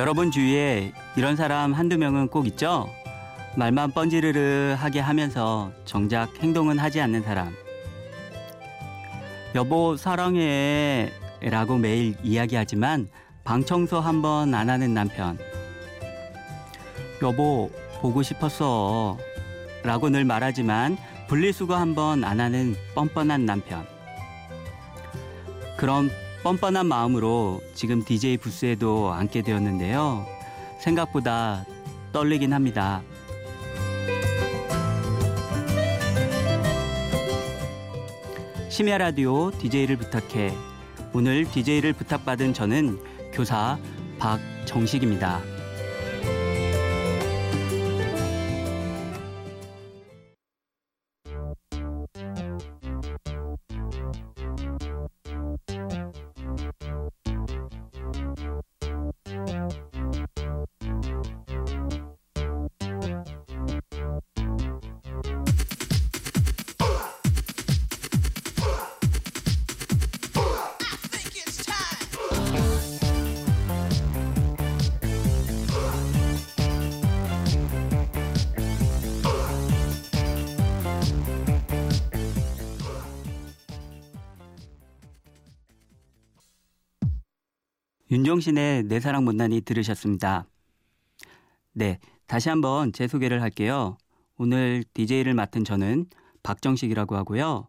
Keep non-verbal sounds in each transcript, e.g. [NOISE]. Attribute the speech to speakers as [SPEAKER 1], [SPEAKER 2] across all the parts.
[SPEAKER 1] 여러분 주위에 이런 사람 한두 명은 꼭 있죠? 말만 뻔지르르 하게 하면서 정작 행동은 하지 않는 사람. 여보 사랑해 라고 매일 이야기하지만 방 청소 한 번 안 하는 남편. 여보 보고 싶었어 라고 늘 말하지만 분리수거 한 번 안 하는 뻔뻔한 남편. 그런 뻔뻔한 마음으로 지금 DJ 부스에도 앉게 되었는데요. 생각보다 떨리긴 합니다. 심야 라디오 DJ를 부탁해. 오늘 DJ를 부탁받은 저는 교사 박정식입니다. 윤종신의 내 사랑 못난이 들으셨습니다. 네, 다시 한번 제 소개를 할게요. 오늘 DJ를 맡은 저는 박정식이라고 하고요.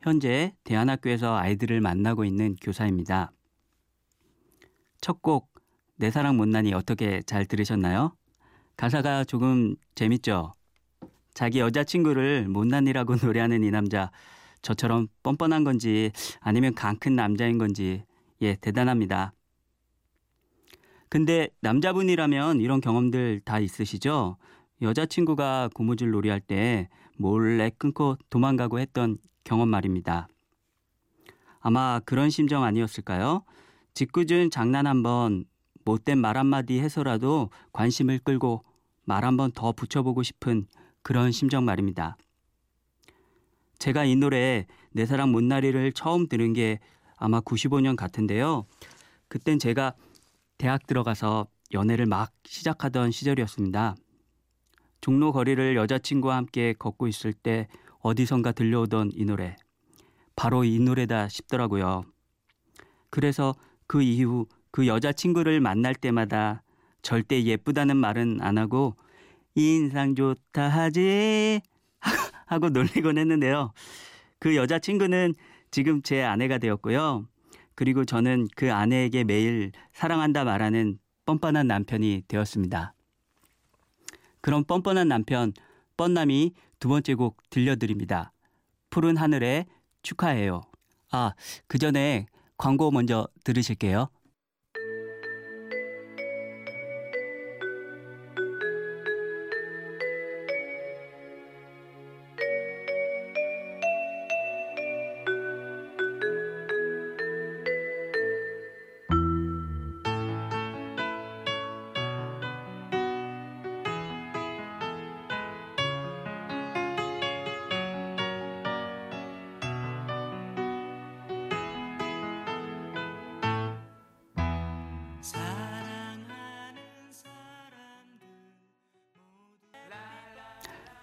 [SPEAKER 1] 현재 대안학교에서 아이들을 만나고 있는 교사입니다. 첫 곡, 내 사랑 못난이 어떻게 잘 들으셨나요? 가사가 조금 재밌죠? 자기 여자친구를 못난이라고 [LAUGHS] 노래하는 이 남자, 저처럼 뻔뻔한 건지 아니면 강 큰 남자인 건지, 예, 대단합니다. 근데 남자분이라면 이런 경험들 다 있으시죠? 여자친구가 고무줄 놀이할 때 몰래 끊고 도망가고 했던 경험 말입니다. 아마 그런 심정 아니었을까요? 짓궂은 장난 한번 못된 말 한마디 해서라도 관심을 끌고 말 한번 더 붙여보고 싶은 그런 심정 말입니다. 제가 이 노래 내 사랑 못나리를 처음 들은 게 아마 95년 같은데요. 그땐 제가 대학 들어가서 연애를 막 시작하던 시절이었습니다. 종로 거리를 여자친구와 함께 걷고 있을 때 어디선가 들려오던 이 노래. 바로 이 노래다 싶더라고요. 그래서 그 이후 그 여자친구를 만날 때마다 절대 예쁘다는 말은 안 하고 인상 좋다 하지 [LAUGHS] 하고 놀리곤 했는데요. 그 여자친구는 지금 제 아내가 되었고요. 그리고 저는 그 아내에게 매일 사랑한다 말하는 뻔뻔한 남편이 되었습니다. 그런 뻔뻔한 남편, 뻔남이 두 번째 곡 들려드립니다. 푸른 하늘에 축하해요. 아, 그 전에 광고 먼저 들으실게요.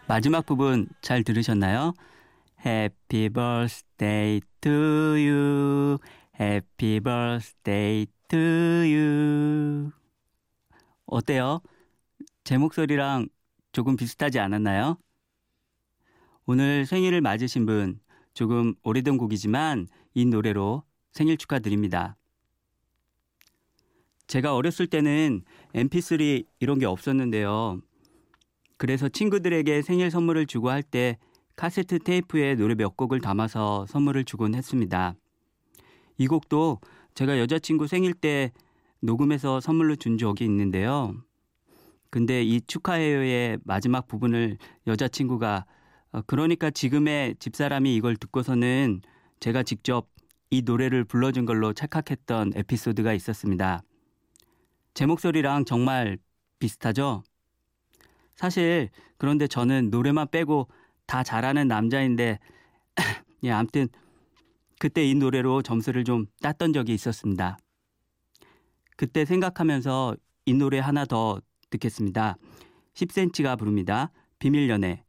[SPEAKER 1] 마지막 부분 잘 들으셨나요? Happy birthday to you. Happy birthday to you. 어때요? 제 목소리랑 조금 비슷하지 않았나요? 오늘 생일을 맞으신 분 조금 오래된 곡이지만 이 노래로 생일 축하드립니다. 제가 어렸을 때는 mp3 이런 게 없었는데요. 그래서 친구들에게 생일 선물을 주고 할 때 카세트 테이프에 노래 몇 곡을 담아서 선물을 주곤 했습니다. 이 곡도 제가 여자친구 생일 때 녹음해서 선물로 준 적이 있는데요. 근데 이 축하해요의 마지막 부분을 여자친구가 어, 그러니까 지금의 집사람이 이걸 듣고서는 제가 직접 이 노래를 불러준 걸로 착각했던 에피소드가 있었습니다. 제 목소리랑 정말 비슷하죠? 사실 그런데 저는 노래만 빼고 다 잘하는 남자인데 [CLEARS THROAT] 예, 아무튼 그때 이 노래로 점수를 좀 땄던 적이 있었습니다. 그때 생각하면서 이 노래 하나 더 듣겠습니다. 10cm가 부릅니다. 비밀 연애.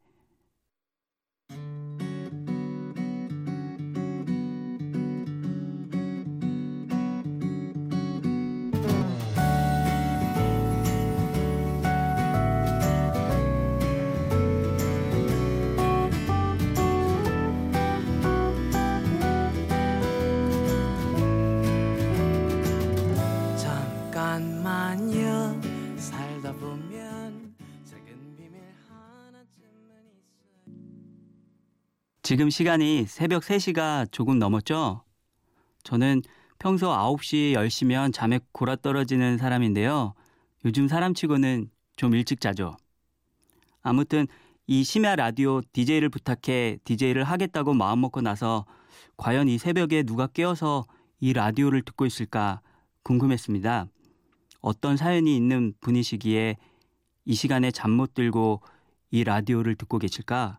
[SPEAKER 1] 지금 시간이 새벽 3시가 조금 넘었죠? 저는 평소 9시, 10시면 잠에 골아 떨어지는 사람인데요. 요즘 사람치고는 좀 일찍 자죠. 아무튼 이 심야 라디오 DJ를 부탁해 DJ를 하겠다고 마음먹고 나서 과연 이 새벽에 누가 깨어서 이 라디오를 듣고 있을까 궁금했습니다. 어떤 사연이 있는 분이시기에 이 시간에 잠 못 들고 이 라디오를 듣고 계실까?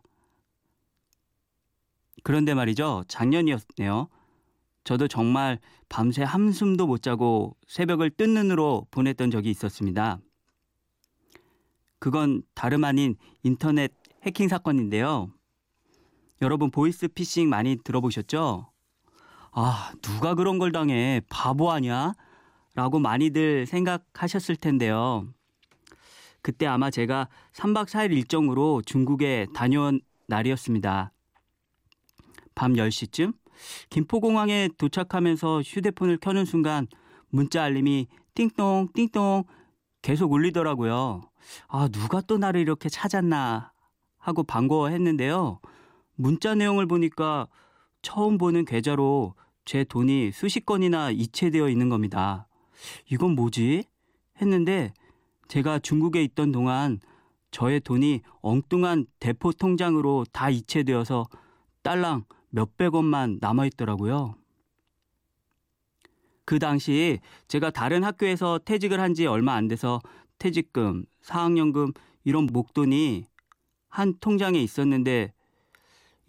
[SPEAKER 1] 그런데 말이죠. 작년이었네요. 저도 정말 밤새 한숨도 못 자고 새벽을 뜬 눈으로 보냈던 적이 있었습니다. 그건 다름 아닌 인터넷 해킹 사건인데요. 여러분 보이스 피싱 많이 들어보셨죠? 아, 누가 그런 걸 당해? 바보 아니야? 라고 많이들 생각하셨을 텐데요. 그때 아마 제가 3박 4일 일정으로 중국에 다녀온 날이었습니다. 밤 10시쯤 김포공항에 도착하면서 휴대폰을 켜는 순간 문자 알림이 띵동 띵동 계속 울리더라고요. 아, 누가 또 나를 이렇게 찾았나 하고 반가워했는데요. 문자 내용을 보니까 처음 보는 계좌로 제 돈이 수십 건이나 이체되어 있는 겁니다. 이건 뭐지? 했는데 제가 중국에 있던 동안 저의 돈이 엉뚱한 대포 통장으로 다 이체되어서 딸랑 몇백 원만 남아 있더라고요. 그 당시 제가 다른 학교에서 퇴직을 한 지 얼마 안 돼서 퇴직금, 사학연금 이런 목돈이 한 통장에 있었는데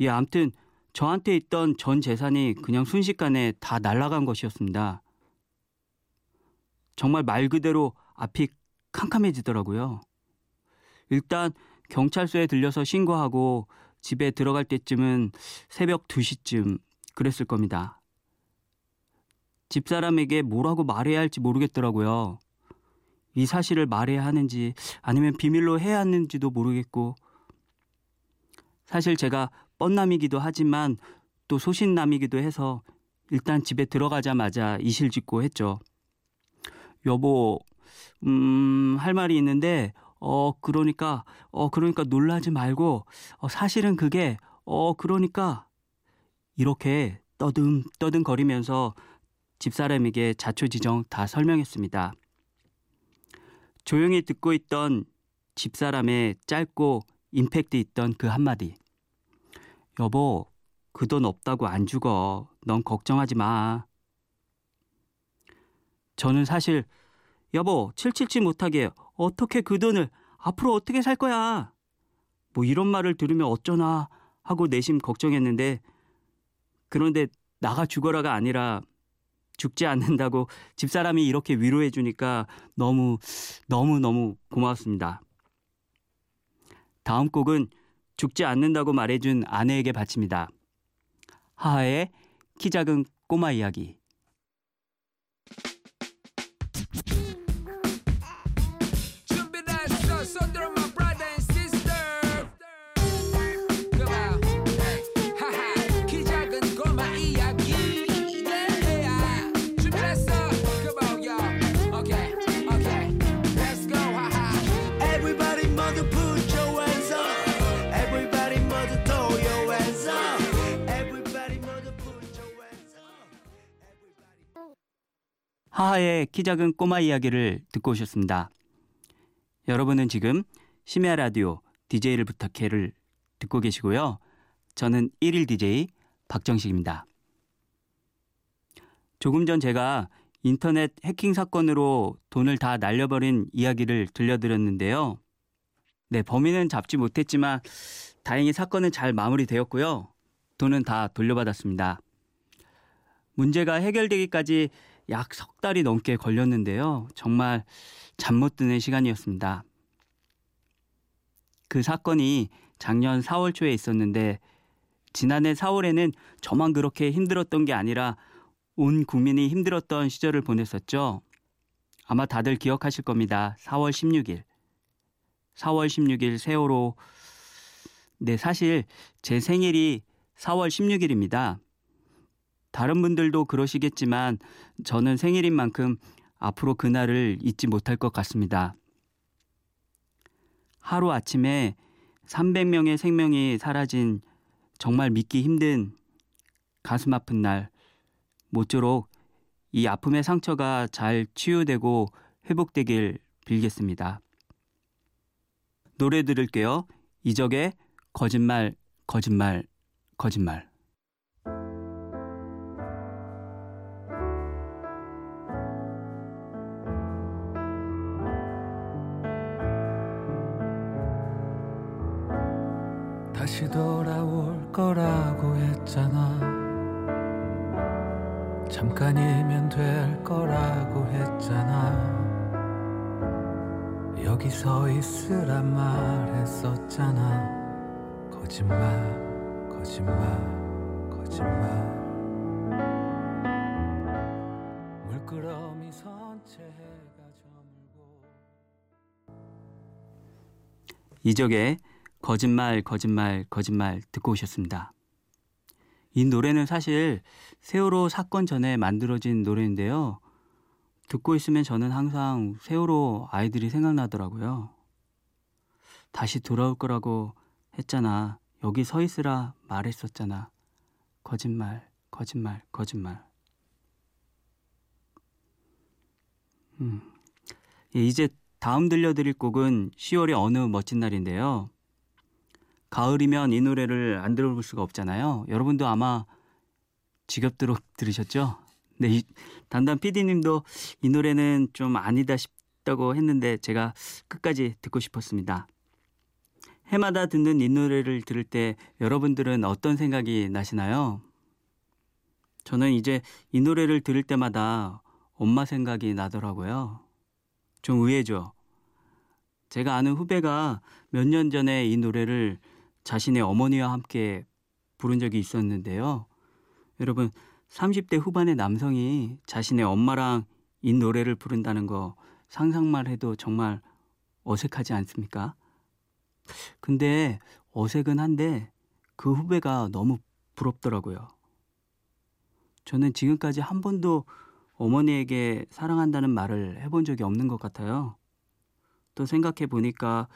[SPEAKER 1] 예, 아무튼 저한테 있던 전 재산이 그냥 순식간에 다 날아간 것이었습니다. 정말 말 그대로 앞이 캄캄해지더라고요. 일단 경찰서에 들려서 신고하고 집에 들어갈 때쯤은 새벽 2시쯤 그랬을 겁니다. 집사람에게 뭐라고 말해야 할지 모르겠더라고요. 이 사실을 말해야 하는지 아니면 비밀로 해야 하는지도 모르겠고 사실 제가 뻔남이기도 하지만 또 소신남이기도 해서 일단 집에 들어가자마자 이실 짓고 했죠. 여보, 음, 할 말이 있는데, 어, 그러니까, 어, 그러니까 놀라지 말고, 어, 사실은 그게, 어, 그러니까, 이렇게 떠듬, 떠듬 거리면서 집사람에게 자초지정 다 설명했습니다. 조용히 듣고 있던 집사람의 짧고 임팩트 있던 그 한마디. 여보, 그 돈 없다고 안 죽어. 넌 걱정하지 마. 저는 사실 여보 777 못하게 어떻게 그 돈을 앞으로 어떻게 살 거야? 뭐 이런 말을 들으면 어쩌나 하고 내심 걱정했는데 그런데 나가 죽어라가 아니라 죽지 않는다고 집사람이 이렇게 위로해 주니까 너무 너무 너무 고마웠습니다. 다음 곡은 죽지 않는다고 말해준 아내에게 바칩니다. 하하의 키 작은 꼬마 이야기. 하하의 키 작은 꼬마 이야기를 듣고 오셨습니다. 여러분은 지금 심야 라디오 DJ를 부탁해를 듣고 계시고요. 저는 1일 DJ 박정식입니다. 조금 전 제가 인터넷 해킹 사건으로 돈을 다 날려버린 이야기를 들려드렸는데요. 네, 범인은 잡지 못했지만 다행히 사건은 잘 마무리되었고요. 돈은 다 돌려받았습니다. 문제가 해결되기까지 약 석 달이 넘게 걸렸는데요. 정말 잠 못 드는 시간이었습니다. 그 사건이 작년 4월 초에 있었는데 지난해 4월에는 저만 그렇게 힘들었던 게 아니라 온 국민이 힘들었던 시절을 보냈었죠. 아마 다들 기억하실 겁니다. 4월 16일. 4월 16일 세월호. 네, 사실 제 생일이 4월 16일입니다. 다른 분들도 그러시겠지만 저는 생일인 만큼 앞으로 그날을 잊지 못할 것 같습니다. 하루 아침에 300명의 생명이 사라진 정말 믿기 힘든 가슴 아픈 날, 모쪼록 이 아픔의 상처가 잘 치유되고 회복되길 빌겠습니다. 노래 들을게요. 이적의 거짓말, 거짓말, 거짓말.
[SPEAKER 2] 다시 돌아올 거라고 했잖아. 잠깐이면 될 거라고 했잖아. 여기 서 있으란 말했었잖아. 거짓말, 거짓말, 거짓말. 물끄러미 선채 해가 저물고.
[SPEAKER 1] 이적의 거짓말, 거짓말, 거짓말 듣고 오셨습니다. 이 노래는 사실 세월호 사건 전에 만들어진 노래인데요. 듣고 있으면 저는 항상 세월호 아이들이 생각나더라고요. 다시 돌아올 거라고 했잖아. 여기 서 있으라 말했었잖아. 거짓말, 거짓말, 거짓말. 음. 예, 이제 다음 들려드릴 곡은 10월의 어느 멋진 날인데요. 가을이면 이 노래를 안 들어볼 수가 없잖아요. 여러분도 아마 지겹도록 들으셨죠? 네, 이, 단단 PD님도 이 노래는 좀 아니다 싶다고 했는데 제가 끝까지 듣고 싶었습니다. 해마다 듣는 이 노래를 들을 때 여러분들은 어떤 생각이 나시나요? 저는 이제 이 노래를 들을 때마다 엄마 생각이 나더라고요. 좀 의외죠. 제가 아는 후배가 몇 년 전에 이 노래를 자신의 어머니와 함께 부른 적이 있었는데요. 여러분, 30대 후반의 남성이 자신의 엄마랑 이 노래를 부른다는 거 상상만 해도 정말 어색하지 않습니까? 근데 어색은 한데 그 후배가 너무 부럽더라고요. 저는 지금까지 한 번도 어머니에게 사랑한다는 말을 해본 적이 없는 것 같아요. 또 생각해 보니까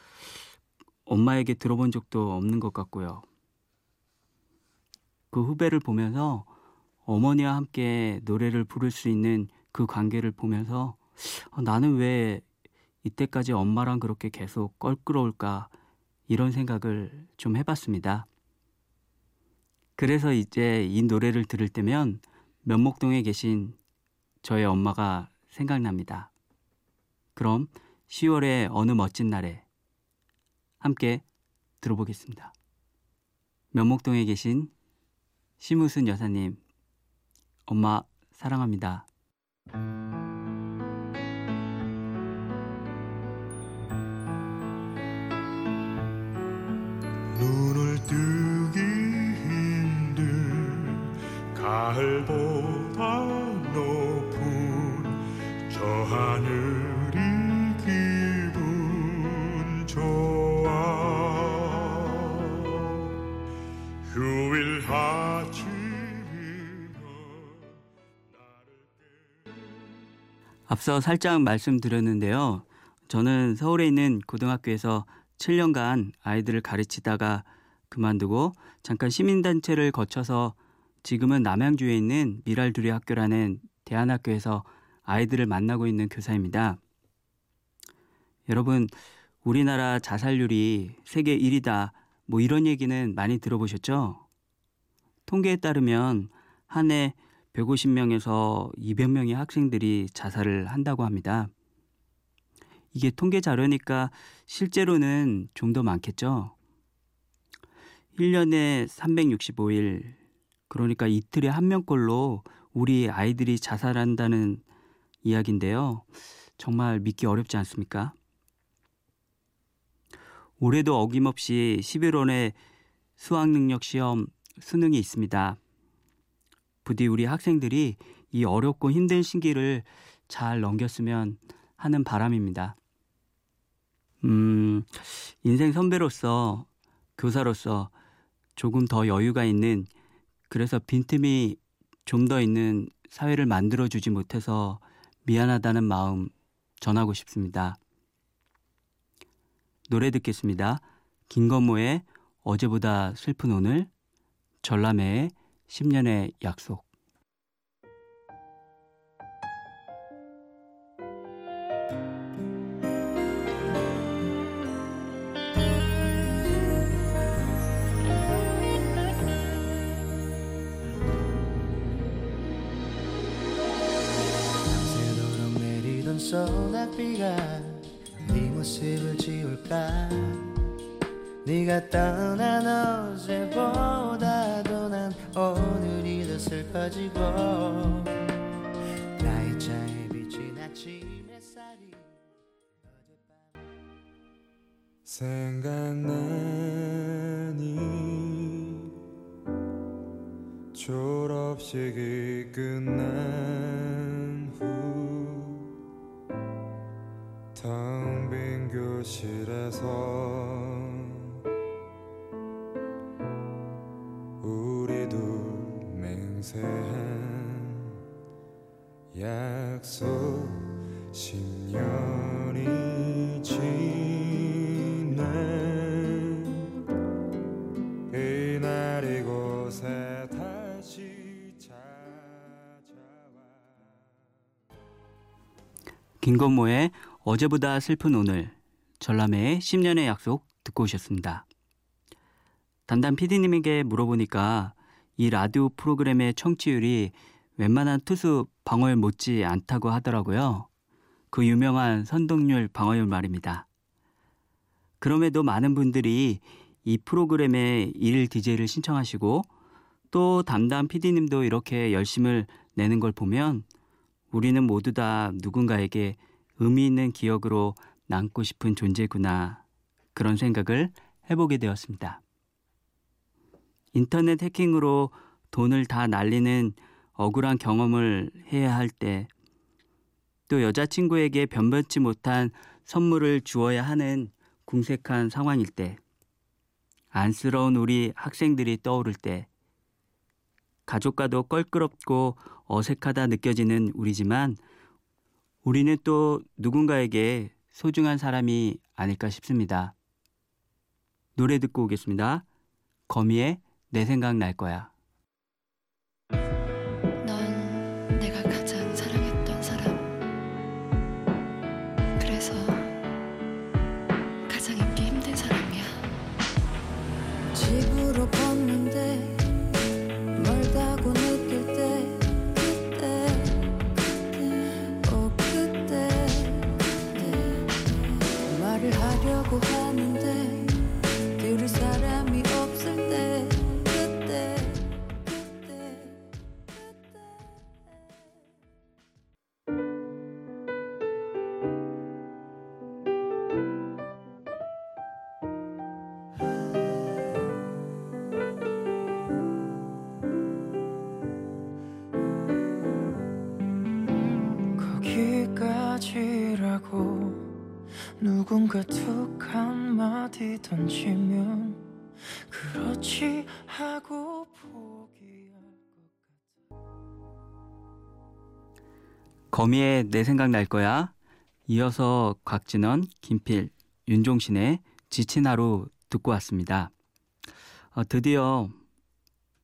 [SPEAKER 1] 엄마에게 들어본 적도 없는 것 같고요. 그 후배를 보면서 어머니와 함께 노래를 부를 수 있는 그 관계를 보면서 어, 나는 왜 이때까지 엄마랑 그렇게 계속 껄끄러울까 이런 생각을 좀 해봤습니다. 그래서 이제 이 노래를 들을 때면 면목동에 계신 저의 엄마가 생각납니다. 그럼 10월의 어느 멋진 날에 함께 들어보겠습니다. 면목동에 계신 심우순 여사님, 엄마 사랑합니다.
[SPEAKER 2] 눈을 뜨기 힘든 가을보
[SPEAKER 1] 앞서 살짝 말씀드렸는데요. 저는 서울에 있는 고등학교에서 7년간 아이들을 가르치다가 그만두고 잠깐 시민단체를 거쳐서 지금은 남양주에 있는 미랄두리 학교라는 대안학교에서 아이들을 만나고 있는 교사입니다. 여러분, 우리나라 자살률이 세계 1위다. 뭐 이런 얘기는 많이 들어보셨죠? 통계에 따르면 한 해 150명에서 200명의 학생들이 자살을 한다고 합니다. 이게 통계 자료니까 실제로는 좀 더 많겠죠? 1년에 365일, 그러니까 이틀에 한 명꼴로 우리 아이들이 자살한다는 이야기인데요. 정말 믿기 어렵지 않습니까? 올해도 어김없이 11월에 수학능력 시험 수능이 있습니다. 부디 우리 학생들이 이 어렵고 힘든 시기를 잘 넘겼으면 하는 바람입니다. 음, 인생 선배로서, 교사로서 조금 더 여유가 있는, 그래서 빈틈이 좀 더 있는 사회를 만들어 주지 못해서 미안하다는 마음 전하고 싶습니다. 노래 듣겠습니다. 김건모의 어제보다 슬픈 오늘, 전람회의 10년의 약속.
[SPEAKER 3] 소낙비가 네 모습을 지울까 네가 떠난 어제보다도 난 오늘이 더 슬퍼지고 나의 차에 비친 아침 햇살이
[SPEAKER 2] 생각나니 졸업식이 끝난 후 텅 빈 교실에서
[SPEAKER 1] 김건모의 어제보다 슬픈 오늘, 전람회의 10년의 약속 듣고 오셨습니다. 담당 PD님에게 물어보니까 이 라디오 프로그램의 청취율이 웬만한 투수 방어율 못지 않다고 하더라고요. 그 유명한 선동률 방어율 말입니다. 그럼에도 많은 분들이 이 프로그램에 일 DJ를 신청하시고 또 담당 PD님도 이렇게 열심을 내는 걸 보면 우리는 모두 다 누군가에게 의미 있는 기억으로 남고 싶은 존재구나 그런 생각을 해보게 되었습니다. 인터넷 해킹으로 돈을 다 날리는 억울한 경험을 해야 할 때, 또 여자친구에게 변변치 못한 선물을 주어야 하는 궁색한 상황일 때, 안쓰러운 우리 학생들이 떠오를 때, 가족과도 껄끄럽고 어색하다 느껴지는 우리지만 우리는 또 누군가에게 소중한 사람이 아닐까 싶습니다. 노래 듣고 오겠습니다. 거미의 내 생각 날 거야.
[SPEAKER 4] 넌 내가 가장 사랑했던 사람. 그래서 가장 잊기 힘든 사람이야.
[SPEAKER 5] 집으로
[SPEAKER 3] 누군가 툭 한마디 던지면 그렇지 하고 포기할 것
[SPEAKER 1] 거미의 내 생각 날 거야. 이어서 곽진원, 김필, 윤종신의 지친 하루 듣고 왔습니다. 어, 드디어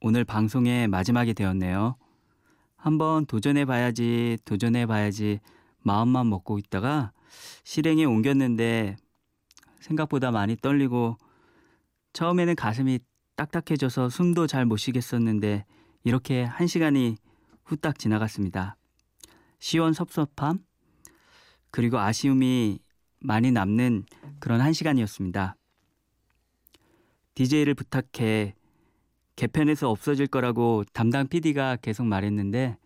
[SPEAKER 1] 오늘 방송의 마지막이 되었네요. 한번 도전해 봐야지, 도전해 봐야지 마음만 먹고 있다가 실행에 옮겼는데 생각보다 많이 떨리고 처음에는 가슴이 딱딱해져서 숨도 잘 못 쉬겠었는데 이렇게 한 시간이 후딱 지나갔습니다. 시원섭섭함 그리고 아쉬움이 많이 남는 그런 한 시간이었습니다. DJ를 부탁해 개편에서 없어질 거라고 담당 PD가 계속 말했는데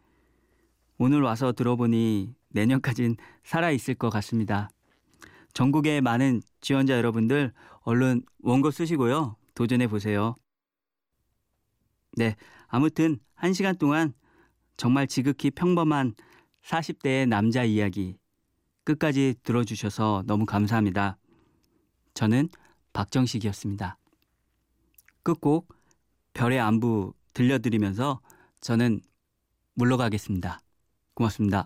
[SPEAKER 1] 오늘 와서 들어보니 내년까진 살아있을 것 같습니다. 전국의 많은 지원자 여러분들 얼른 원고 쓰시고요. 도전해 보세요. 네, 아무튼 한 시간 동안 정말 지극히 평범한 40대의 남자 이야기 끝까지 들어주셔서 너무 감사합니다. 저는 박정식이었습니다. 끝곡 별의 안부 들려드리면서 저는 물러가겠습니다. 고맙습니다.